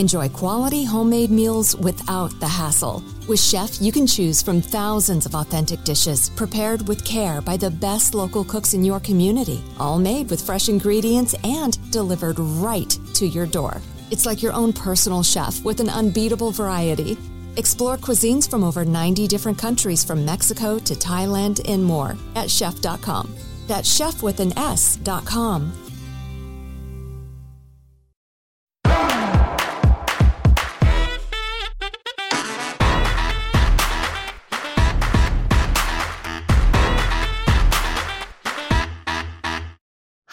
Enjoy quality homemade meals without the hassle. With Shef, you can choose from thousands of authentic dishes prepared with care by the best local cooks in your community, all made with fresh ingredients and delivered right to your door. It's like your own personal chef with an unbeatable variety. Explore cuisines from over 90 different countries from Mexico to Thailand and more at shef.com. That's Shef with an S.com.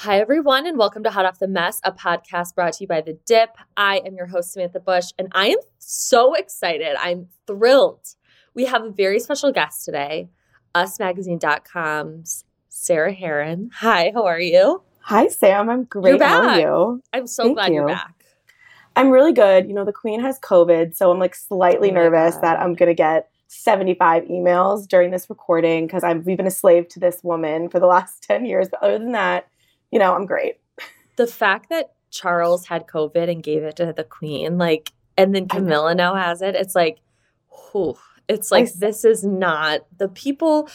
Hi, everyone, and welcome to Hot Off the Mess, a podcast brought to you by The Dip. I am your host, Samantha Bush, and I am so excited. I'm thrilled. We have a very special guest today, usmagazine.com's Sarah Hearon. Hi, how are you? Hi, Sam. I'm great. You're back. How are you? I'm so Thank glad you. are back. I'm really good. You know, the queen has COVID, so I'm like slightly Oh nervous God. that I'm going to get 75 emails during this recording because I've we've been a slave to this woman for the last 10 years. But other than that, you know, I'm great. The fact that Charles had COVID and gave it to the queen, like, and then Camilla now has it, it's like, whew, it's like, s- this is not the people,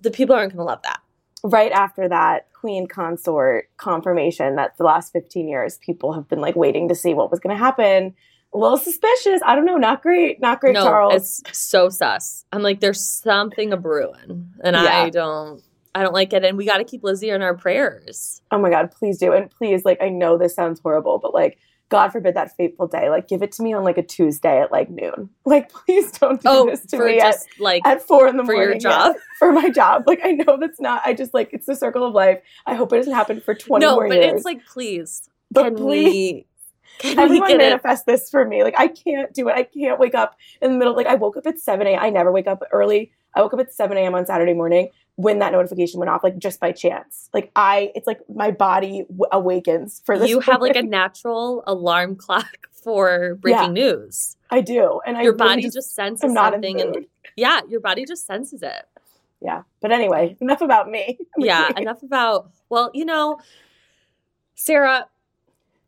the people aren't going to love that. Right after that queen consort confirmation that the last 15 years people have been like waiting to see what was going to happen. A little suspicious. I don't know. Not great. Not great, no, Charles. it's so sus. I'm like, there's something a brewing, and I don't, I don't like it. And we got to keep Lizzie in our prayers. Oh my God, please do. And please, like, I know this sounds horrible, but like, God forbid that fateful day. Like, give it to me on like a Tuesday at like noon. Like, please don't do Oh, this to for me at, just like at four in the for morning. For your yeah, job. for my job. Like, I know that's not, I just like, it's the circle of life. I hope it doesn't happen for 20 no, more years. No, but it's like, please, But can please- we? Can Everyone get it? manifest this for me. Like, I can't do it. I can't wake up in the middle. Like, I woke up at 7 a.m. I never wake up early. I woke up at 7 a.m. on Saturday morning when that notification went off, like just by chance. Like, I, it's like my body w- awakens for this. You have like a natural alarm clock for breaking news. I do. And I Your really body just, just, senses I'm not in something, and yeah, your body just senses it. Yeah. But anyway, enough about me. yeah, enough about. Well, you know, Sarah,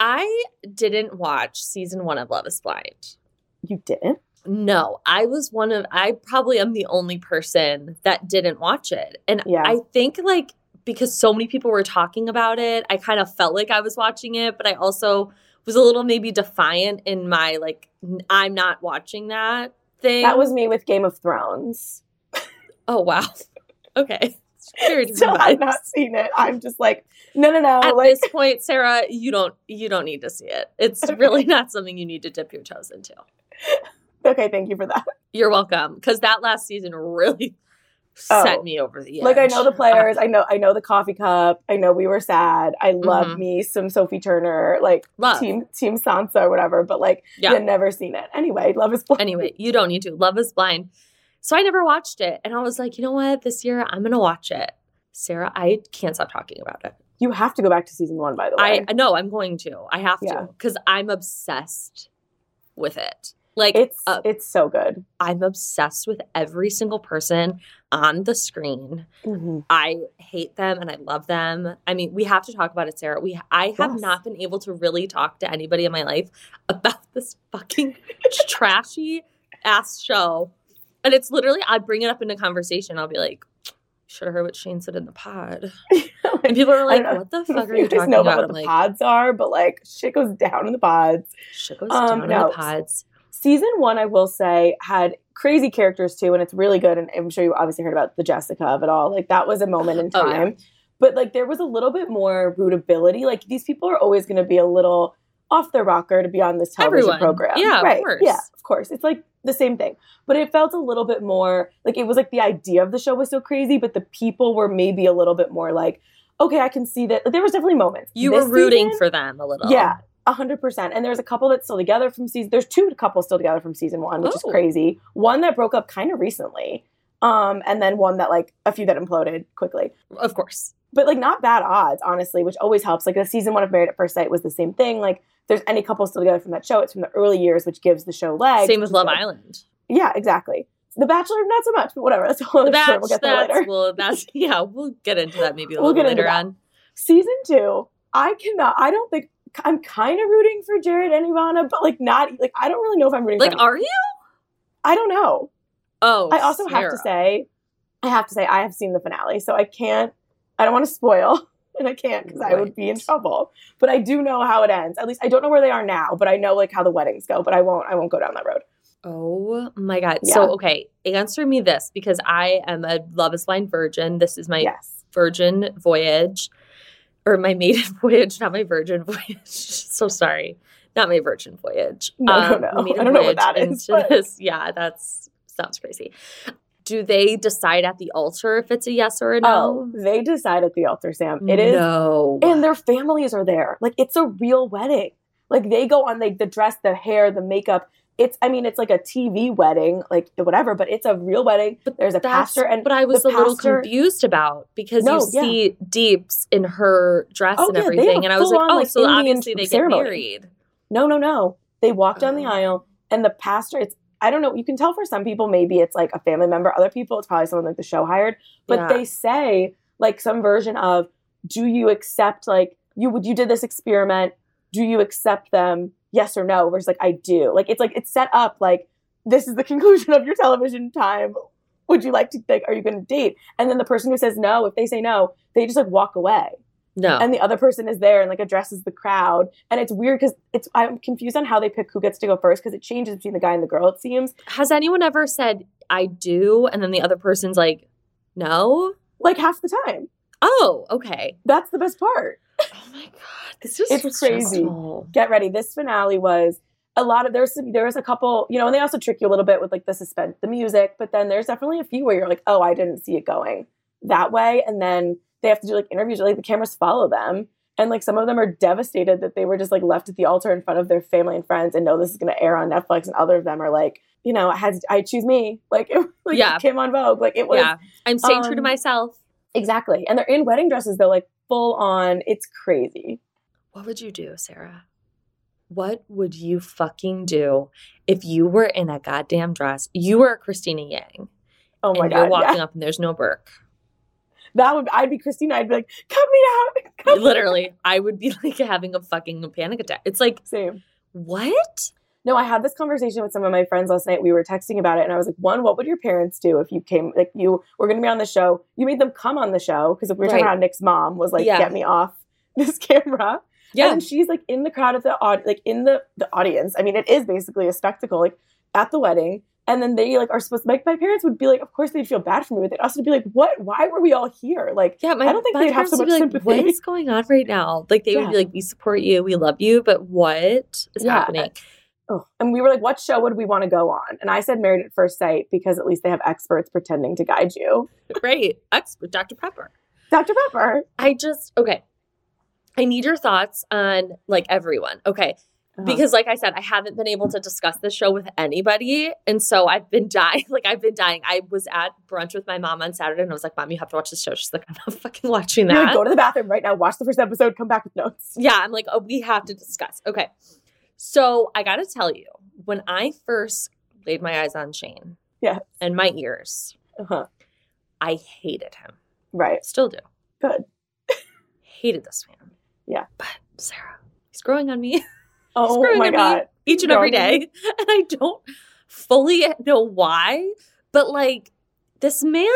I didn't watch season one of Love Is Blind. You didn't? No, I was one of. I probably am the only person that didn't watch it, and Yeah. I think like because so many people were talking about it, I kind of felt like I was watching it, but I also was a little maybe defiant in my like I'm not watching that thing. That was me with Game of Thrones. oh wow, okay, Still have not seen it. I'm just like, no, no, no. At like, this point, Sarah, you don't you don't need to see it. It's really not something you need to dip your toes into. Okay, thank you for that. You're welcome, because that last season really Oh. set me over the edge. Like I know the players. I know I know the coffee cup. I know we were sad. I love Mhm. me some Sophie Turner, like Love. team team Sansa or whatever. But like, Yeah. yeah, never seen it. Anyway, love is blind. anyway, you don't need to. Love is blind. So I never watched it. And I was like, you know what? This year I'm going to watch it. Sarah, I can't stop talking about it. You have to go back to season one, by the way. I know I'm going to. I have Yeah. to because I'm obsessed with it. Like It's uh, it's so good. I'm obsessed with every single person on the screen. Mhm. I hate them and I love them. I mean, we have to talk about it, Sarah. We I have Yes. not been able to really talk to anybody in my life about this fucking trashy ass show. And it's literally I bring it up in a conversation. I'll be like, should have heard what Shayne said in the pod. And people are like, what the I don't know fuck are you talking know about? what I'm the like, pods are, but like shit goes down in the pods. shit goes Um, down in the pods. Season one, I will say, had crazy characters too, and it's really good. And I'm sure you obviously heard about the Jessica of it all. Like that was a moment in Oh, yeah. time. But like there was a little bit more rootability. Like these people are always going to be a little off their rocker to be on this television Everyone. program. Yeah, of right. course. Yeah, of course. It's like the same thing. But it felt a little bit more like it was like the idea of the show was so crazy, but the people were maybe a little bit more like, okay, I can see that. There was definitely moments. You This were rooting season- for them a little. yeah, hundred percent. And there's a couple that's still together from season. There's two couples still together from season one, which is Oh. crazy. One that broke up kind of recently, um, and then one that like a few that imploded quickly. Of course. But like not bad odds, honestly, which always helps. Like the season one of Married at First Sight was the same thing. Like there's any couple still together from that show, it's from the early years, which gives the show legs. Same with Love. Island. Yeah, exactly. The Bachelor, not so much, but whatever. That's a whole The batch, We'll get there later. well, that's, yeah, we'll get into that maybe a We'll little into later on. season two, I cannot. I don't think I'm kind of rooting for Jarrette and Iyanna, but like not like I don't really know if I'm rooting. Like, are you? I don't know. Oh, I also have to say, I have to say, I have seen the finale, so I can't. I don't want to spoil, and I can't because I would be in trouble. But I do know how it ends. At least I don't know where they are now, but I know like how the weddings go. But I won't. I won't go down that road. Oh my God. Yeah. So, okay, answer me this because I am a Love is Blind virgin. This is my yes. virgin voyage or my maiden voyage, not my virgin voyage. so sorry. Not my virgin voyage. Um, No, no, no. maiden I don't know what that is, but- this. Yeah, that's sounds crazy. Do they decide at the altar if it's a yes or a Oh, no? they decide at the altar, Sam. It is no. and their families are there. Like it's a real wedding. Like they go on like the dress, the hair, the makeup. It's I mean it's like a TV wedding, like whatever, but it's a real wedding. But There's a pastor and what I was a little confused about because No, you yeah. see Deeps in her dress Oh, and yeah, everything, and I was like, oh, like, so Indian obviously they ceremony. get married. No, no, no. They walk down the Oh. aisle and the pastor, it's I don't know, you can tell for some people maybe it's like a family member, other people it's probably someone like the show hired, but Yeah. they say like some version of do you accept like you would you did this experiment, do you accept them? Yes or no? Versus like I do. Like it's like it's set up like this is the conclusion of your television time. Would you like to like are you gonna date? And then the person who says no, if they say no, they just like walk away No. and the other person is there and like addresses the crowd and it's weird because it's i'm confused on how they pick who gets to go first because it changes between the guy and the girl it seems Has anyone ever said I do, and then the other person's like, no? like half the time Oh, okay. that's the best part Oh my god, this is It's crazy. stressful. get ready this finale was a lot of there's there was a couple you know and they also trick you a little bit with like the suspense the music but then there's definitely a few where you're like oh i didn't see it going that way and then they have to do like interviews where like the cameras follow them and like some of them are devastated that they were just like left at the altar in front of their family and friends and know this is going to air on netflix and other of them are like you know i had i choose me like, it, like Yeah. kim on vogue like it was Yeah, I'm staying true to um, myself. exactly and they're in wedding dresses though like full on it's crazy What would you do, Sarah? What would you fucking do if you were in a goddamn dress? You were Cristina Yang, oh my and you're god walking yeah. up and there's no Burke. that would i'd be christina i'd be like cut me out Cut me Literally, I would be like having a fucking panic attack. It's like, Same. what? No, I had this conversation with some of my friends last night. We were texting about it, and I was like, one, what would your parents do if you came, like, you were going to be on the show? You made them come on the show because we were talking about Nick's mom was like, Yeah. get me off this camera. Yeah, And she's like in the crowd at the aud- like in the the audience. I mean, it is basically a spectacle, like at the wedding. And then they like are supposed. Like my parents would be like, of course they'd feel bad for me, but they'd also be like, what? Why were we all here? Like, yeah. My, I don't think they'd have so much like, sympathy. What is going on right now? Like they would be like, we support you, we love you, but what is Yeah. happening? Uh, oh. and we were like, what show would we want to go on? And I said Married at First Sight because at least they have experts pretending to guide you. Right, expert Dr. Pepper. Dr. Pepper. I just okay. I need your thoughts on like everyone. Okay. Uh-huh. Because like I said, I haven't been able to discuss this show with anybody. And so I've been dying. Like I've been dying. I was at brunch with my mom on Saturday and I was like, Mom, you have to watch this show. She's like, I'm not fucking watching You're like, that. go to the bathroom right now, watch the first episode, come back with notes. yeah, I'm like, oh, we have to discuss. Okay. So I gotta tell you, when I first laid my eyes on Shayne, Yeah. and my ears, Uh-huh. I hated him. Right. Still do. Good. Hated this man. Yeah. But Sarah, he's growing on me Oh growing my on me. god. each and every on. And I don't fully know why, but like this man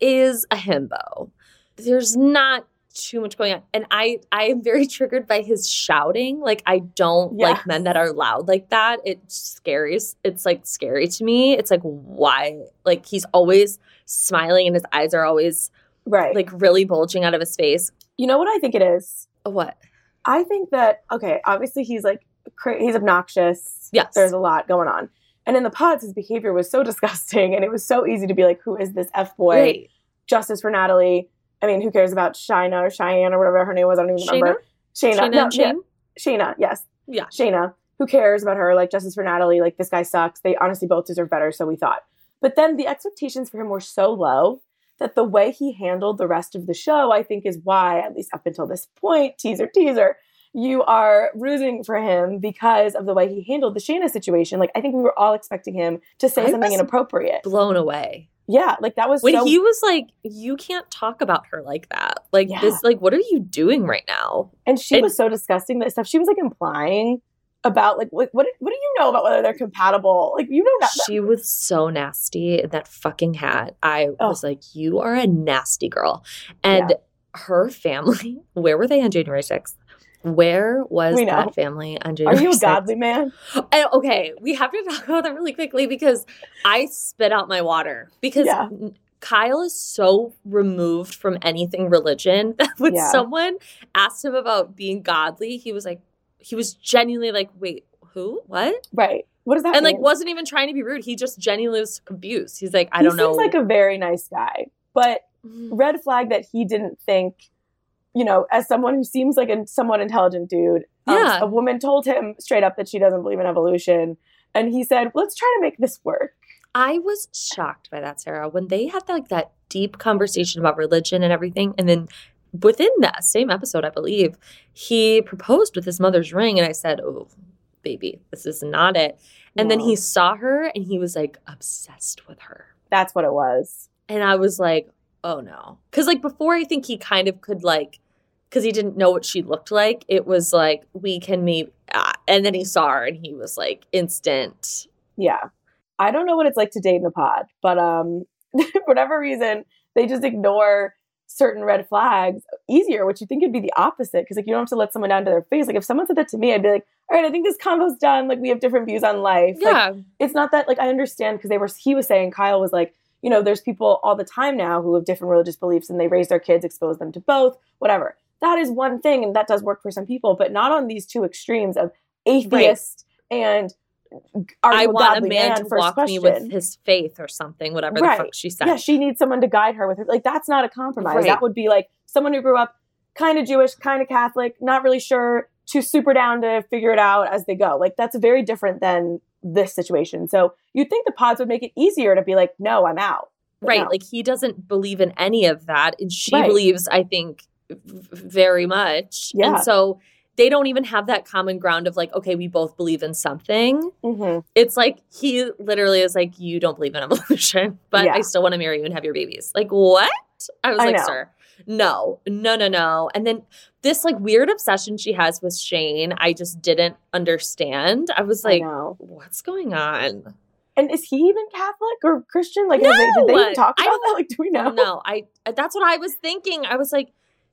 is a himbo. There's not too much going on. And I I am very triggered by his shouting. Like I don't Yeah. like men that are loud like that. It's scary. It's like scary to me. It's like why? Like he's always smiling and his eyes are always Right. like really bulging out of his face. you know what I think it is? What? I think that okay, obviously he's like cra- he's obnoxious. Yes. There's a lot going on. And in the pods, his behavior was so disgusting, and it was so easy to be like, "Who is this f boy?" Right. Justice for Natalie. I mean, who cares about Shina or Cheyenne or whatever her name was? I don't even remember. Shaina. Shaina No, yeah, Shaina. Yes. Yeah. Shaina. Who cares about her? Like Justice for Natalie. Like this guy sucks. They honestly both deserve better. So we thought. But then the expectations for him were so low that the way he handled the rest of the show, I think, is why, at least up until this point, teaser, teaser, you are rooting for him because of the way he handled the Shaina situation. Like, I think we were all expecting him to say I something inappropriate. Blown away. Yeah, like that was when so. he was like you can't talk about her like that like Yeah. this like what are you doing right now and she and- was so disgusting that stuff she was like implying about like what what, what do you know about whether they're compatible? Like you know that. she was so nasty in that fucking hat i Oh. was like you are a nasty girl and her family where were they on january 6th where was that family on Are you a 6th? godly man? And, okay, we have to talk about that really quickly because I spit out my water because Yeah. Kyle is so removed from anything religion that when Yeah. someone asked him about being godly, he was like, he was genuinely like, wait, who? What? Right. What does that And like wasn't even trying to be rude. He just genuinely was confused. He's like, I he don't know. seems like a very nice guy, but Mm. red flag that he didn't think, you know, as someone who seems like a somewhat intelligent dude. um, a woman told him straight up that she doesn't believe in evolution, and he said, "Let's try to make this work." I was shocked by that, Sarah, when they had like that deep conversation about religion and everything. And then within that same episode, I believe, he proposed with his mother's ring. And I said, Oh, baby, this is not it. And then he saw her and he was like obsessed with her. That's what it was. And I was like, Oh no. Cause like before, I think he kind of could like, because he didn't know what she looked like, it was like, we can meet. Uh, and then he saw her and he was like, instant. Yeah. I don't know what it's like to date in a pod, but um for whatever reason, they just ignore certain red flags easier, which you think would be the opposite. Cause like you don't have to let someone down to their face. Like if someone said that to me, I'd be like, all right, I think this combo's done. Like we have different views on life. Like, Yeah. it's not that like I understand because they were he was saying Kyle was like, you know, there's people all the time now who have different religious beliefs and they raise their kids, expose them to both, whatever. That is one thing and that does work for some people, but not on these two extremes of atheist and are I want a godly man to walk me with his faith or something, whatever Right. the fuck she said. Yeah, she needs someone to guide her with her. Like that's not a compromise. Right. That would be like someone who grew up kind of Jewish, kind of Catholic, not really sure, too super down to figure it out as they go. Like that's very different than this situation. So you'd think the pods would make it easier to be like, no, I'm out. But right. no. Like he doesn't believe in any of that. And she Right. believes, I think, very much. Yeah. And so they don't even have that common ground of like, okay, we both believe in something. Mhm. It's like he literally is like, you don't believe in evolution, but Yeah. I still want to marry you and have your babies. Like, what? I was I like, know. sir, no, no, no, no. And then this like weird obsession she has with Shayne, I just didn't understand. I was like, know. what's going on? And is he even Catholic or Christian? Like, have they, did they even talk about don't- that? Like, do we know? No, I that's what I was thinking. I was like,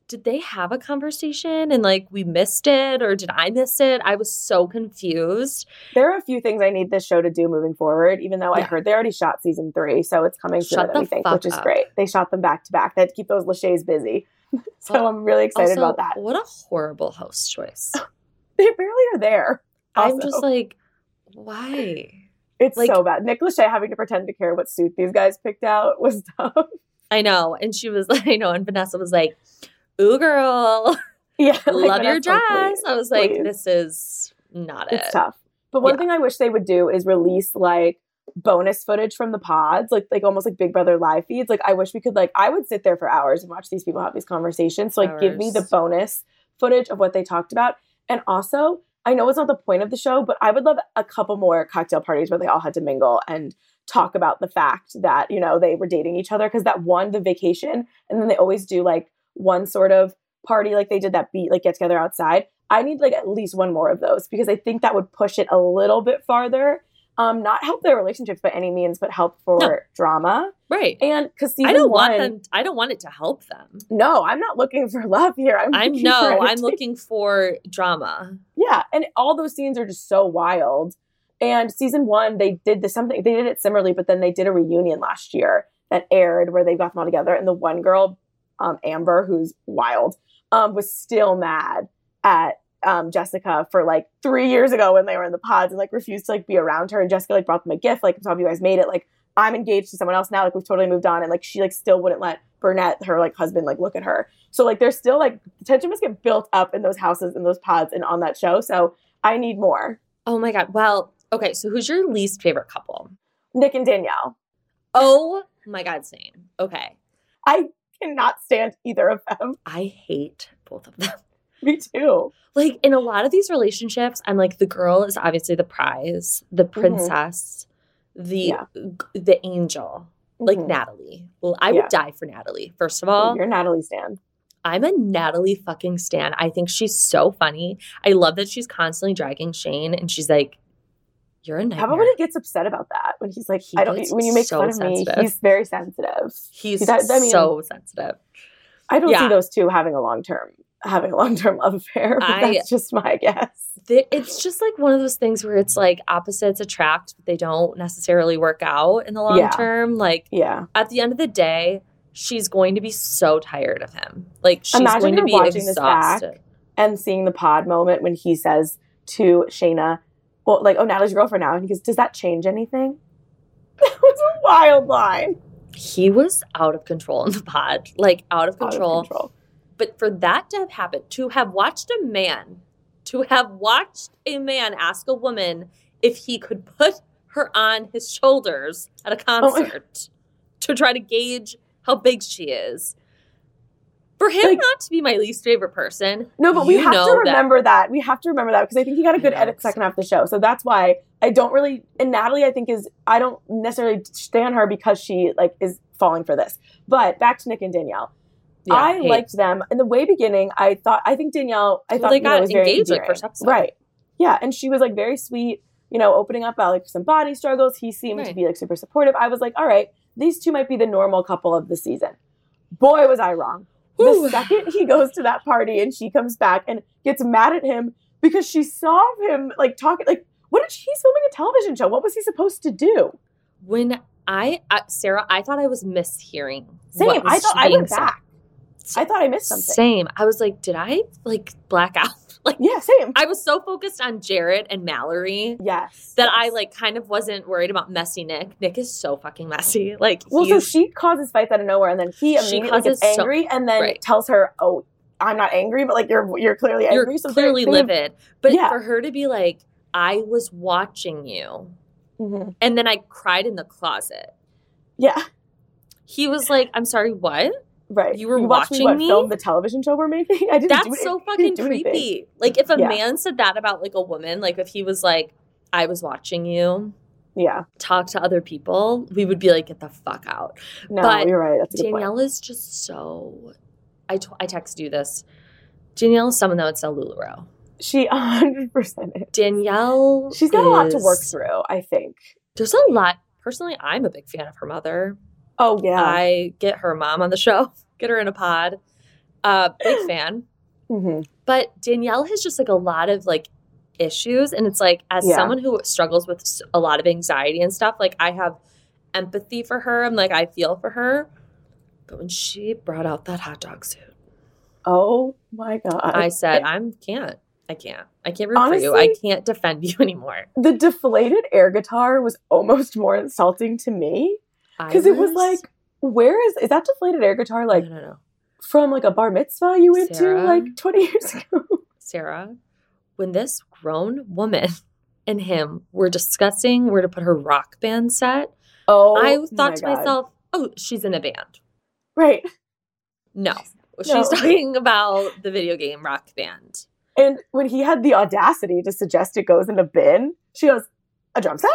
did they have a conversation and like we missed it or did I miss it? I was so confused. There are a few things I need this show to do moving forward, even though I heard they already shot season three, so it's coming soon, the think, which is up. great. They shot them back to back. To keep those Lachey's busy. so I'm really excited Also, about that. What a horrible host choice. They barely are there. I'm just like, why? It's like- so bad. Nick Lachey having to pretend to care what suit these guys picked out was tough. I know. And she was like, I know, and Vanessa was like, Ooh girl, yeah. like, love your dress. I was like, please. this is not it. it's tough. But one Yeah. thing I wish they would do is release like bonus footage from the pods, like like almost like Big Brother live feeds. Like I wish we could like I would sit there for hours and watch these people have these conversations. So like give me the bonus footage of what they talked about. And also, I know it's not the point of the show, but I would love a couple more cocktail parties where they all had to mingle and talk about the fact that, you know, they were dating each other. Cause that one, the vacation, and then they always do like one sort of party, like they did that beat, like get together outside. I need like at least one more of those because I think that would push it a little bit farther. Um, not help their relationships by any means, but help for No. drama. Right. And because I don't one, want them. I don't want it to help them. No, I'm not looking for love here. I'm, I'm no. I'm looking for drama. Yeah, and all those scenes are just so wild. And season one, they did this something. They did it similarly, but then they did a reunion last year that aired where they got them all together. And the one girl, um, Amber, who's wild, um, was still mad at um, Jessica for like three years ago when they were in the pods and like refused to like be around her. And Jessica like brought them a gift, like some of you guys made it. Like I'm engaged to someone else now. Like we've totally moved on, and like she like still wouldn't let Barnett, her like husband, like look at her. So like there's still like tension must get built up in those houses in those pods and on that show. So I need more. Oh my god. Well, okay. So who's your least favorite couple? Nick and Danielle. Oh my god, same. Okay. I cannot stand either of them. I hate both of them. Me too. Like in a lot of these relationships, I'm like the girl is obviously the prize, the princess, the the angel, like Mhm. Natalie. Well, I Yeah. would die for Natalie. First of all, You're Natalie Stan. I'm a Natalie fucking stan. I think she's so funny. I love that she's constantly dragging Shayne, and she's like, "You're a How about when he gets upset about that? When he's like, He I don't. When you make so fun of me, he's very sensitive. He's that- I mean- so sensitive. I don't Yeah. see those two having a long term having a long term love affair. But I- that's just my guess. Th- It's just like one of those things where it's like opposites attract, but they don't necessarily work out in the long Yeah. term. Like Yeah. at the end of the day, she's going to be so tired of him. Like she's Imagine going to be watching this back exhausted. and seeing the pod moment when he says to Shaina, well, like, oh, Natalie's your girlfriend now. And he goes, Does that change anything? That was a wild line. He was out of control in the pod, like out of Out of control. control. But for that to have happened, to have watched a man, to have watched a man ask a woman if he could put her on his shoulders at a Oh concert to try to gauge how big she is. For him Like- not to be my least favorite person. No, but we have to remember that. We have to remember that because I think he got a good edit second half of the show. So that's why I don't really and Natalie I think is I don't necessarily stand her because she like is falling for this. But back to Nick and Danielle. Yeah, I hate. liked them in the way beginning. I thought I think Danielle I Well, thought they you know, got was very engaged, like, first episode. Right. Yeah, and she was like very sweet, you know, opening up about like some body struggles. He seemed to be like super supportive. I was like, all right, these two might be the normal couple of the season. Boy, was I wrong. The second he goes to that party and she comes back and gets mad at him because she saw him like talking like what did she, he's filming a television show? What was he supposed to do? When I, uh, Sarah, I thought I was mishearing. Same. I thought I went said. back. I thought I missed something. Same. I was like, did I like black out? Like, Yeah, same. I was so focused on Jarrette and Mallory yes. that I like kind of wasn't worried about messy Nick. Nick is so fucking messy. Like, Well, so she causes fights out of nowhere, and then he immediately gets causes so- angry, and then Right. tells her, "Oh, I'm not angry, but like you're you're clearly you're angry." So clearly livid. But Yeah. for her to be like, I was watching you, Mhm. and then I cried in the closet. Yeah, He was like, I'm sorry, what? Right. You were watched watching what, me? Film the television show we're making. I didn't. That's so fucking do anything. creepy. Like, if a Yeah. man said that about like a woman, like if he was like, I was watching you Yeah, talk to other people, we would be like, get the fuck out. no, But you're right. That's a good point. Danielle is just so. I, t- I texted you this. Danielle is someone that would sell LuLaRoe. She 100 percent. Danielle. She's got a lot to work through. I think. There's a lot. Personally, I'm a big fan of her mother. Oh yeah. I get her mom on the show, get her in a pod. Uh, big fan. Mhm. But Danielle has just like a lot of like issues. And it's like, as Yeah. someone who struggles with a lot of anxiety and stuff, like I have empathy for her. I'm like, I feel for her. But when she brought out that hot dog suit, Oh my god. I said, I'm can't. I can't. I can't root for you. I can't defend you anymore. the deflated air guitar was almost more insulting to me because it was like, where is is that deflated air guitar like no, no, no. from like a bar mitzvah you went Sarah? to like 20 years ago? Sarah, when this grown woman and him were discussing where to put her rock band set, Oh, I my thought to God. myself, oh, she's in a band. right. No. No. She's talking about the video game rock band. And when he had the audacity to suggest it goes in a bin, she goes, "A drum set."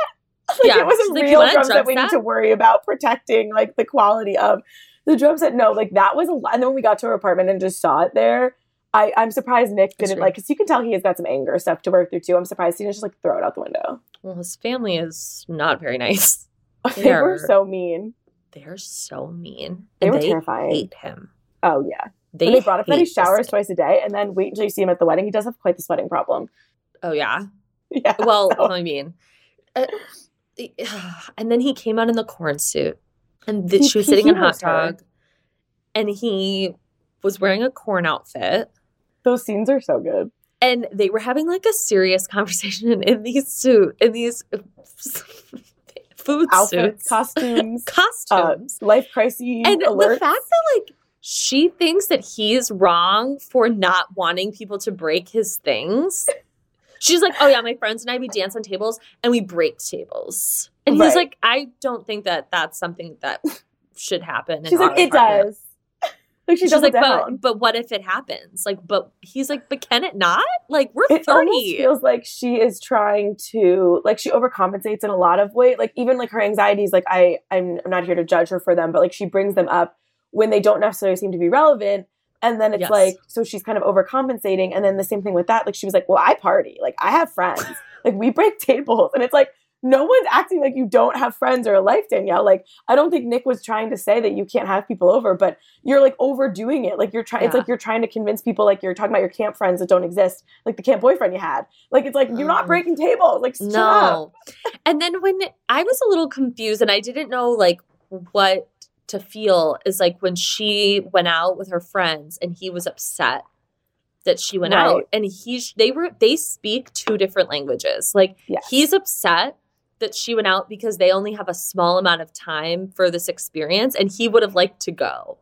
Like, Yeah, it was she's a like, real want that. We need set?" to worry about protecting like the quality of the drum set. No, like that was a lot. And then when we got to her apartment and just saw it there, I, I'm surprised Nick didn't like because you can tell he has got some anger stuff to work through too. I'm surprised he didn't just like throw it out the window. Well, his family is not very nice. They were They're- so mean. They're so mean. They and were they terrifying. hate him. Oh yeah. They, they brought up that he showers twice a day, and then wait until you see him at the wedding. He does have quite the sweating problem. Oh yeah. Yeah. Well, so- I mean, uh, and then he came out in the corn suit, and th- He- she was sitting in hot humors her. dog, and he was wearing a corn outfit, those scenes are so good. and they were having like a serious conversation in these suit in these food Outfits, suits, costumes, uh, costumes, life crises, and alerts. the fact that like she thinks that he's wrong for not wanting people to break his things. She's like, "Oh yeah, my friends and I we dance on tables and we break tables." And he's Right. like, "I don't think that that's something that should happen." She's like, it apartment." does. like she She's like, down. but but what if it happens? Like, but he's like, but can it not? Like, we're funny. it thirty. feels like she is trying to like she overcompensates in a lot of ways like even like her anxieties like i i'm, I'm not here to judge her for them but like she brings them up when they don't necessarily seem to be relevant and then it's Yes. like so she's kind of overcompensating. And then the same thing with that. Like she was like well i party. Like i have friends. Like we break tables. And it's like no one's acting like you don't have friends or a life danielle. Like i don't think nick was trying to say that you can't have people over but you're like overdoing it. Like you're trying it's like you're trying to convince people like you're talking about your camp friends that don't exist like the camp boyfriend you had. Like it's like you're not Mm. breaking tables. Like. No. and then when I was a little confused and I didn't know like what to feel is like when she went out with her friends and he was upset that she went Right. out and he they were they speak two different languages. Like Yes. he's upset that she went out because they only have a small amount of time for this experience and he would have liked to go.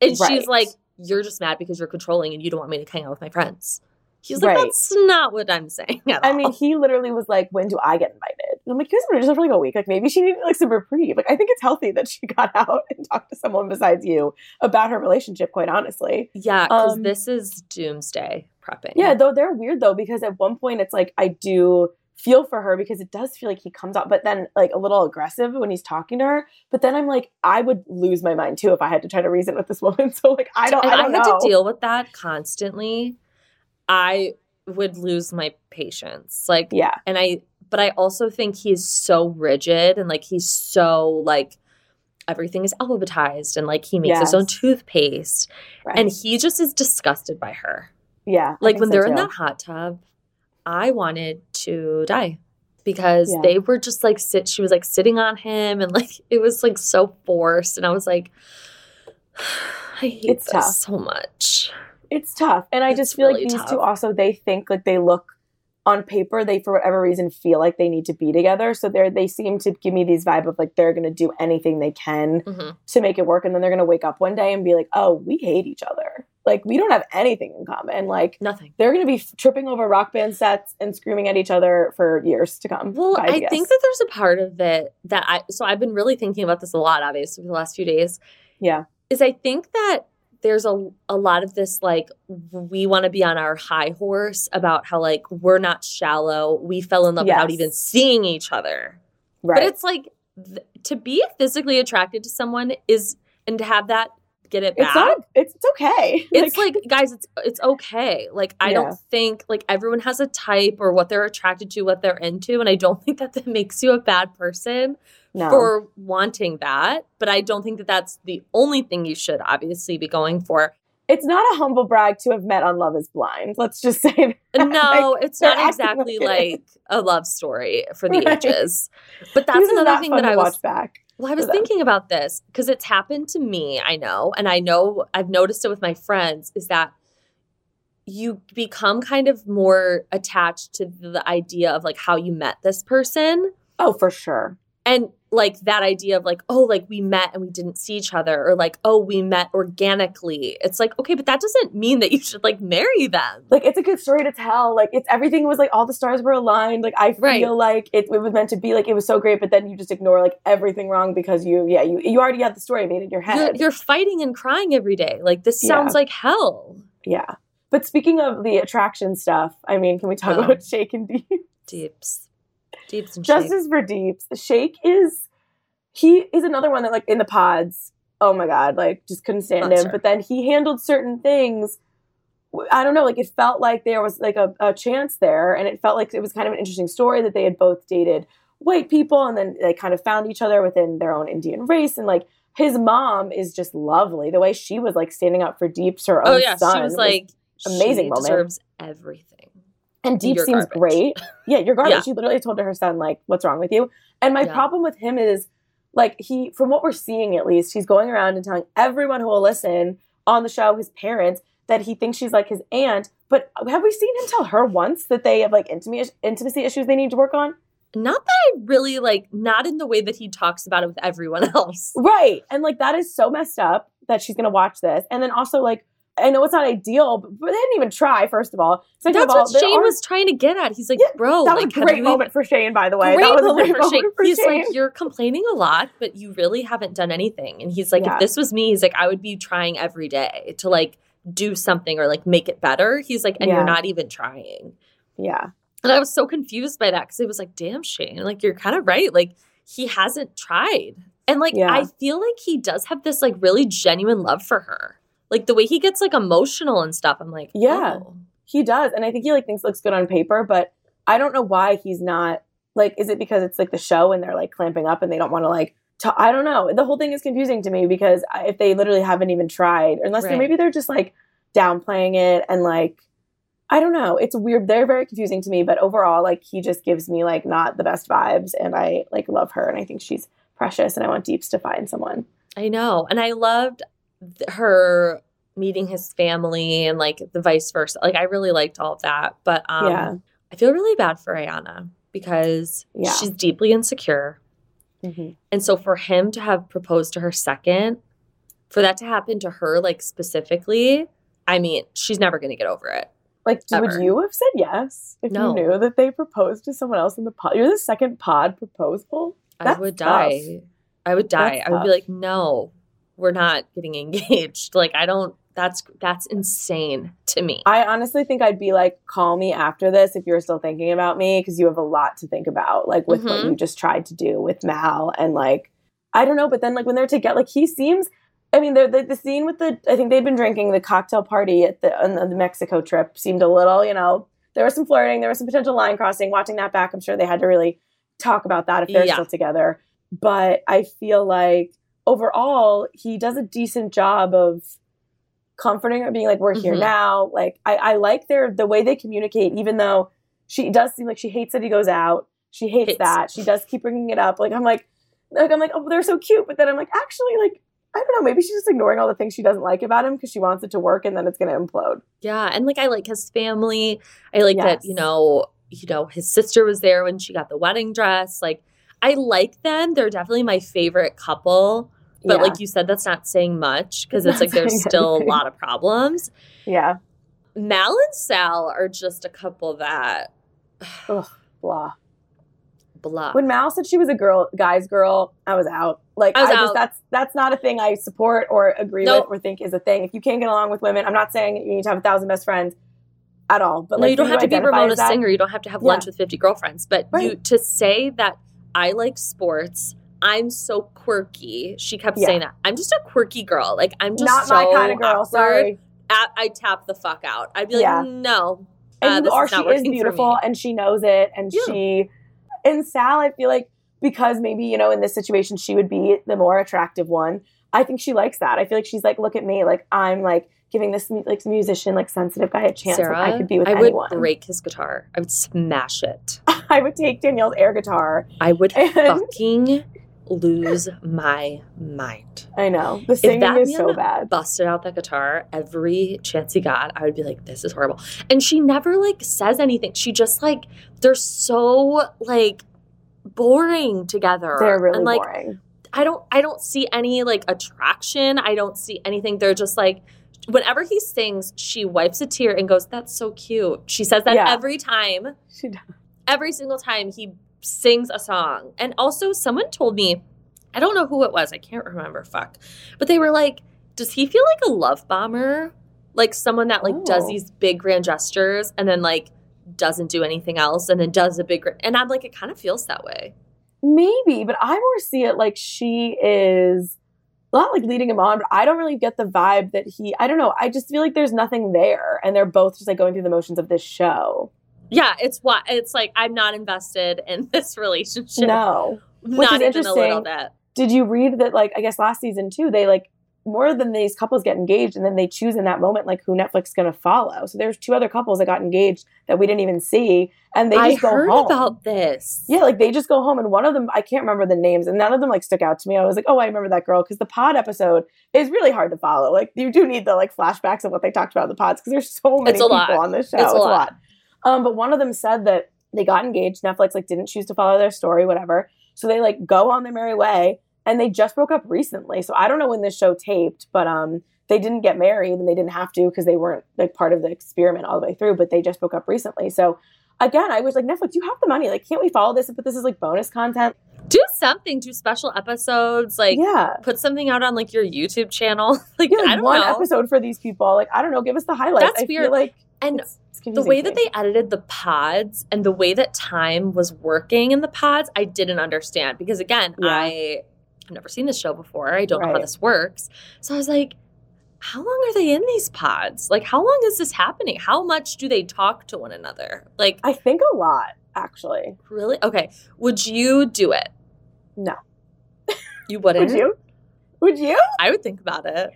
And she's like you're just mad because you're controlling and you don't want me to hang out with my friends. He's like, Right. that's not what I'm saying. I mean, he literally was like, "When do I get invited?" And I'm like, "You guys were just for like a week. Like, maybe she needed like some reprieve. Like, I think it's healthy that she got out and talked to someone besides you about her relationship. Quite honestly, Yeah, because Um, this is doomsday prepping. yeah. Though they're weird though because at one point it's like I do feel for her because it does feel like he comes out, but then like a little aggressive when he's talking to her. But then I'm like, I would lose my mind too if I had to try to reason with this woman. So like, I don't. and I I, don't had know. to deal with that constantly. I would lose my patience. Like, Yeah. and I, but I also think he's so rigid and like he's so like everything is alphabetized and like he makes his own toothpaste Right. and he just is disgusted by her. yeah. Like when so, they're in that hot tub, I wanted to die because Yeah. they were just like sit. She was like sitting on him, and like it was like so forced, and I was like, I hate It's this tough. so much. It's tough. And I It's just feel really like these tough. two also they think like they look on paper, they for whatever reason feel like they need to be together. So they're they seem to give me these vibe of like they're gonna do anything they can Mhm. to make it work. And then they're gonna wake up one day and be like, Oh, we hate each other. Like we don't have anything in common. Like Nothing. they're gonna be f- tripping over rock band sets and screaming at each other for years to come. Well, I I guess. think that there's a part of it that I. So I've been really thinking about this a lot, obviously, for the last few days. Yeah. is I think that there's a a lot of this like we want to be on our high horse about how like we're not shallow. We fell in love without even seeing each other. Right. But it's like th- to be physically attracted to someone is and to have that get it back. it's not it's, it's okay. it's like guys, it's it's okay. Like I Yeah. don't think like everyone has a type or what they're attracted to, what they're into, and I don't think that that makes you a bad person no. for wanting that. But I don't think that that's the only thing you should obviously be going for. it's not a humble brag to have met on Love is Blind. Let's just say that. No, it's not exactly like a love story for the Right. ages. But that's This another thing that I watch was back. well, I was thinking about this because it's happened to me, I know, and I know I've noticed it with my friends is that you become kind of more attached to the idea of like how you met this person Oh, for sure. and like that idea of like oh like we met and we didn't see each other or like oh we met organically it's like okay but that doesn't mean that you should like marry them Like it's a good story to tell. Like it's everything was like all the stars were aligned. Like I feel Right. like it, it was meant to be like it was so great, but then you just ignore like everything wrong because you yeah you you already had the story made in your you're, head. you're fighting and crying every day like this sounds Yeah. like hell yeah. But speaking of the attraction stuff, I mean, can we talk Oh. about Shake and Deep? Deeps. Deeps and Shake. For Deeps. Shake is he is another one that like in the pods. Oh my god, like just couldn't stand Monster. him. But then he handled certain things. I don't know, like it felt like there was like a, a chance there, and it felt like it was kind of an interesting story that they had both dated white people, and then they kind of found each other within their own Indian race, and like his mom is just lovely. The way she was like standing up for Deeps, her oh, own Oh yeah, son, she was like amazing she moment. deserves everything. And Deep You're seems garbage. great. Yeah, you're garbage. Yeah. She literally told her son, like, what's wrong with you? And my Yeah. problem with him is, like, he, from what we're seeing at least, he's going around and telling everyone who will listen on the show, his parents, that he thinks she's like his aunt. But have we seen him tell her once that they have like intimacy intimacy issues they need to work on? Not that I really like, not in the way that he talks about it with everyone else. Right. And like that is so messed up that she's gonna watch this. And then also like I know it's not ideal, but they didn't even try, first of all. Second That's of all, what Shayne was trying to get at. He's like, Yeah, bro, that like, was a great moment for Shayne, by the way. Great that was moment a great for Shayne. moment for He's Shayne. like, you're complaining a lot, but you really haven't done anything. And he's like, Yeah. if this was me, he's like, I would be trying every day to like do something or like make it better. He's like, and Yeah. you're not even trying. yeah. And I was so confused by that because it was like, damn, Shayne, like you're kind of right. Like he hasn't tried. And like Yeah. I feel like he does have this like really genuine love for her. Like the way he gets like emotional and stuff. I'm like, Yeah. oh. He does, and I think he like thinks looks good on paper, but I don't know why he's not like. Is it because it's like the show and they're like clamping up and they don't want to like? T- I don't know. The whole thing is confusing to me because if they literally haven't even tried, unless they maybe they're just like downplaying it and like. I don't know. It's weird. They're very confusing to me, but overall, like he just gives me like not the best vibes, and I like love her, and I think she's precious, and I want Deeps to find someone. I know. And I loved th- her meeting his family and like the vice versa. Like I really liked all of that. But um Yeah. I feel really bad for Iyanna because Yeah. she's deeply insecure. And so for him to have proposed to her second, for that to happen to her like specifically, I mean, she's never going to get over it. Like, would you have said yes if No. you knew that they proposed to someone else in the pod? You're the second pod proposal. I That's would tough. die. I would die. That's I would be like, "No, we're not getting engaged." Like I don't that's that's insane to me. I honestly think I'd be like, call me after this if you're still thinking about me because you have a lot to think about, like with what Mhm. you just tried to do with Mal and like, I don't know. But then like when they're together, like he seems. I mean, the, the the scene with the I think they'd been drinking the cocktail party at the on the Mexico trip seemed a little, you know, there was some flirting, there was some potential line crossing. Watching that back, I'm sure they had to really talk about that if they're Yeah. still together. But I feel like overall he does a decent job of comforting her, being like, "We're here Mhm. now." Like I, I like their the way they communicate, even though she does seem like she hates that he goes out. She hates Hates. that. She does keep bringing it up. Like I'm like, like I'm like, oh, they're so cute. But then I'm like, actually, like I don't know. Maybe she's just ignoring all the things she doesn't like about him because she wants it to work, and then it's gonna implode. Yeah, and like I like his family. I like that, you know, you know, his sister was there when she got the wedding dress. Like I like them. They're definitely my favorite couple. But Yeah. like you said, that's not saying much because It's like there's still a lot of problems. yeah, Mal and Sal are just a couple that blah. blah. When Mal said she was a girl, guy's girl, I was out. Like I I, just out. that's that's not a thing I support or agree Nope. with or think is a thing. If you can't get along with women, I'm not saying you need to have a thousand best friends at all. But no, like, you don't have to be Ramona Singer. You don't have to have Yeah. lunch with 50 girlfriends. But you to say that I like sports, I'm so quirky. She kept Yeah. saying that. I'm just a quirky girl. Like I'm just Not so my kind of girl. awkward. Sorry. I, I tap the fuck out. I'd be like, Yeah. no. and uh, you are is she is beautiful and she knows it and Yeah. she and sal i feel like because maybe you know in this situation she would be the more attractive one i think she likes that i feel like she's like look at me like i'm like giving this like musician like sensitive guy a chance Sarah, like, i could be with I anyone would break his guitar. I would smash it. i would take danielle's air guitar I would And- fucking lose my mind. i know the If singing that is so bad busted out that guitar every chance he got, I would be like, this is horrible. And she never like says anything. She just like they're so like boring together. they're really and, like, boring I don't I don't see any like attraction. I don't see anything. They're just like whenever he sings, she wipes a tear and goes, That's so cute. She says that Yeah. every time. she does. Every single time he sings a song. And also someone told me, I don't know who it was, I can't remember, fuck. But they were like, Does he feel like a love bomber? like someone that like does Oh. these big grand gestures and then like doesn't do anything else and then does a big and I'm like it kind of feels that way. Maybe, but I more see it like she is not like leading him on, but I don't really get the vibe that he. I don't know. I just feel like there's nothing there, and they're both just like going through the motions of this show. Yeah, it's what it's like. I'm not invested in this relationship. No. Which not is even a little interesting. bit. Did you read that? Like, I guess last season too, they like more than these couples get engaged, and then they choose in that moment like who Netflix is going to follow. So there's two other couples that got engaged that we didn't even see, and they I just go heard home. about this. Yeah, like they just go home, and one of them I can't remember the names, and none of them like stuck out to me. I was like, oh, I remember that girl because the pod episode is really hard to follow. Like you do need the like flashbacks of what they talked about in the pods because there's so many It's people lot. on this show. It's a lot. Um, but one of them said that they got engaged. Netflix like didn't choose to follow their story, whatever. So they like go on their merry way, and they just broke up recently. So I don't know when this show taped, but um, they didn't get married and they didn't have to because they weren't like part of the experiment all the way through. But they just broke up recently. So again, I was like, Netflix, you have the money. Like, can't we follow this? But this is like bonus content. Do something. Do special episodes. Like yeah. put something out on like your YouTube channel. like Yeah, like I don't one know. episode for these people. Like, I don't know. Give us the highlights. That's I weird. Feel like and it's, it's the way that they edited the pods and the way that time was working in the pods, I didn't understand because again, Yeah. I have never seen this show before. I don't know how this works. So I was like, how long are they in these pods? Like how long is this happening? How much do they talk to one another? Like I think a lot actually. really? Okay. Would you do it? No. You wouldn't? Would you? Would you? I would think about it.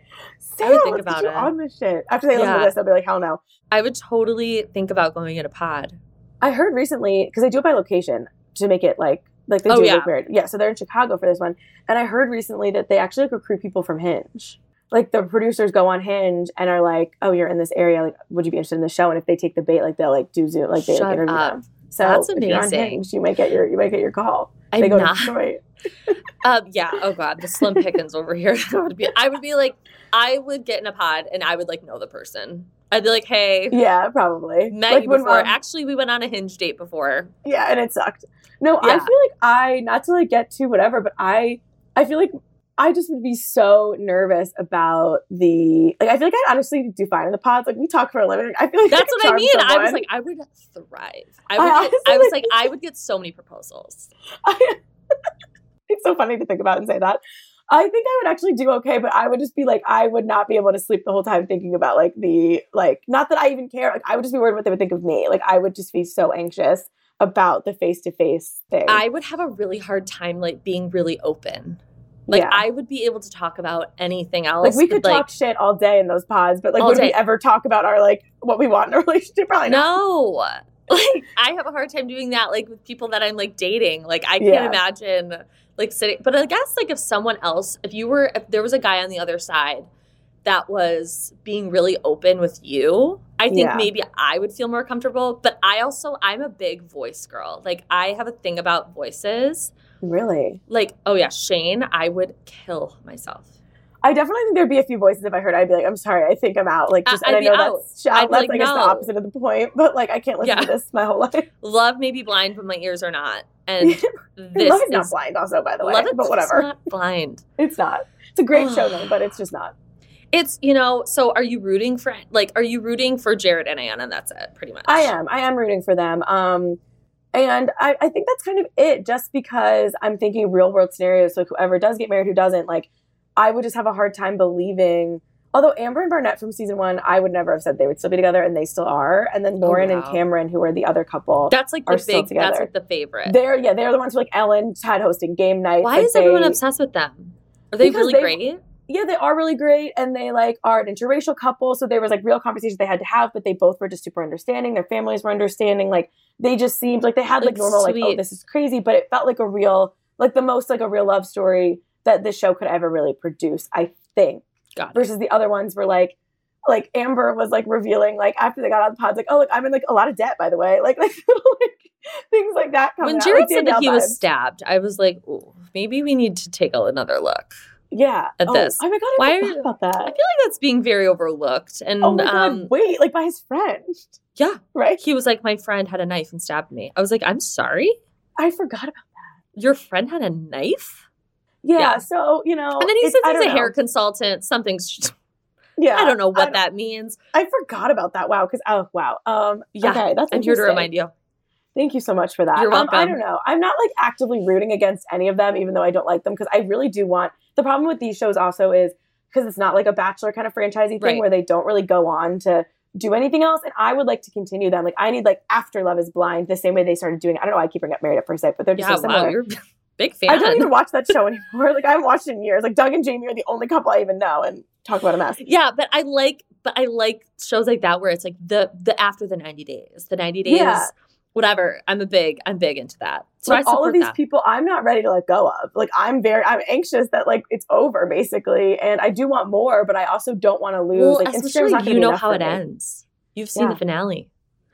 I would think about it. on this shit. After they listen Yeah. to this, they'll be like, hell no. I would totally think about going in a pod. I heard recently because they do it by location to make it like like they Oh, do yeah. weird. Yeah, so they're in Chicago for this one, and I heard recently that they actually like, recruit people from Hinge. Like the producers go on Hinge and are like, "Oh, you're in this area. Like, would you be interested in the show?" And if they take the bait, like they'll like do Zoom, like they like, interview up. them. So That's if you're on amazing. Hinge, you might get your you might get your call. I'm they go not. to Detroit. Um, yeah. Oh God, the slim pickings over here. I would be. I would be like, I would get in a pod and I would like know the person. I'd be like, hey, Yeah, probably. met Like you before. Actually, we went on a hinge date before. yeah, and it sucked. No, I feel like I not to like get to whatever, but I I feel like I just would be so nervous about the like. I feel like I'd honestly do fine in the pods. Like we talk for a living. I feel like That's could what I mean. I was like, I would thrive. I I would. get, honestly, I was like- like, I would get so many proposals. it's so funny to think about and say that. I think I would actually do okay, but I would just be like, I would not be able to sleep the whole time thinking about like the like, not that I even care. Like, I would just be worried what they would think of me. Like, I would just be so anxious about the face to face thing. I would have a really hard time like being really open. Like Yeah. I would be able to talk about anything else. like we but, could talk shit all day in those pods, but like, would we ever talk about our like what we want in a relationship? Probably not. No. Like I have a hard time doing that like with people that I'm like dating. Like I can't Yeah. imagine like sitting but I guess like if someone else if you were if there was a guy on the other side that was being really open with you, I think Yeah. maybe I would feel more comfortable, but I also I'm a big voice girl. Like I have a thing about voices. Really, Like, oh yeah, Shayne, I would kill myself. I definitely think there'd be a few voices if I heard. I'd be like, I'm sorry, I think I'm out. Like, just I'd and I know out. that's. I'd That's like, I guess the opposite of the point, but like, I can't listen Yeah. to this my whole life. Love may be blind, but my ears are not. And this Love is not blind, also by the way, Love It but whatever. not blind. It's not. It's a great show though, but it's just not. It's you know. So are you rooting for like? Are you rooting for Jarrette and Iyanna? That's it, pretty much. I am. I am rooting for them. Um, and I, I think that's kind of it. Just because I'm thinking real world scenarios. So whoever does get married, who doesn't, like, I would just have a hard time believing. Although Amber and Barnett from season one, I would never have said they would still be together, and they still are. And then oh, Lauren and Oh, wow. Cameron, who are the other couple, That's like the big. That's like the favorite. they're yeah, they're the ones who like Ellen had hosting game night. Why like, is everyone obsessed with them? Are they really they- great? Yeah, they are really great and they like are an interracial couple. So there was like real conversations they had to have, but they both were just super understanding. Their families were understanding. Like they just seemed like they had like Like, normal, like, oh, this is crazy, but it felt like a real, like the most like a real love story that this show could ever really produce, I think. Got it. Versus the other ones were like, like Amber was like revealing, like after they got on the pods, like, oh, look, I'm in like a lot of debt, by the way. Like, like little like things like that. When out. Jarrette Like, said that he vibes. was stabbed, I was like, Ooh, maybe we need to take another look. Yeah. at oh, this. Oh my god, I Why forgot are- about that. I feel like that's being very overlooked. And Oh my god! um, wait, like by his friend, yeah, right? he was like, my friend had a knife and stabbed me. I was like, I'm sorry, I forgot about. That your friend had a knife. Yeah, Yeah. so you know, And then he says he's a don't hair consultant. Something's Yeah. I don't know what I- that means. I forgot about that. Wow. Because oh wow. Um. Yeah, Okay. That's I'm here to remind you. Thank you so much for that. You're Um, I don't know. I'm not like actively rooting against any of them, even though I don't like them, because I really do want. The problem with these shows also is because it's not like a Bachelor kind of franchisey thing Right. where they don't really go on to do anything else. And I would like to continue them. Like I need like After Love Is Blind, the same way they started doing. I don't know why I keep bringing up Married at First Sight, but they're just Yeah, so similar. wow, you're big fan. I don't even watch that show anymore. Like I haven't watched it in years. Like Doug and Jamie are the only couple I even know, and talk about a mess. Yeah, but I like but I like shows like that where it's like the the after the 90 days. The 90 days Yeah. Whatever. I'm a big I'm big into that. So like all of these that. people i'm not ready to let go of like i'm very i'm anxious that like it's over basically and i do want more but i also don't want to lose well, like especially you know how it me. ends. You've seen Yeah. the finale.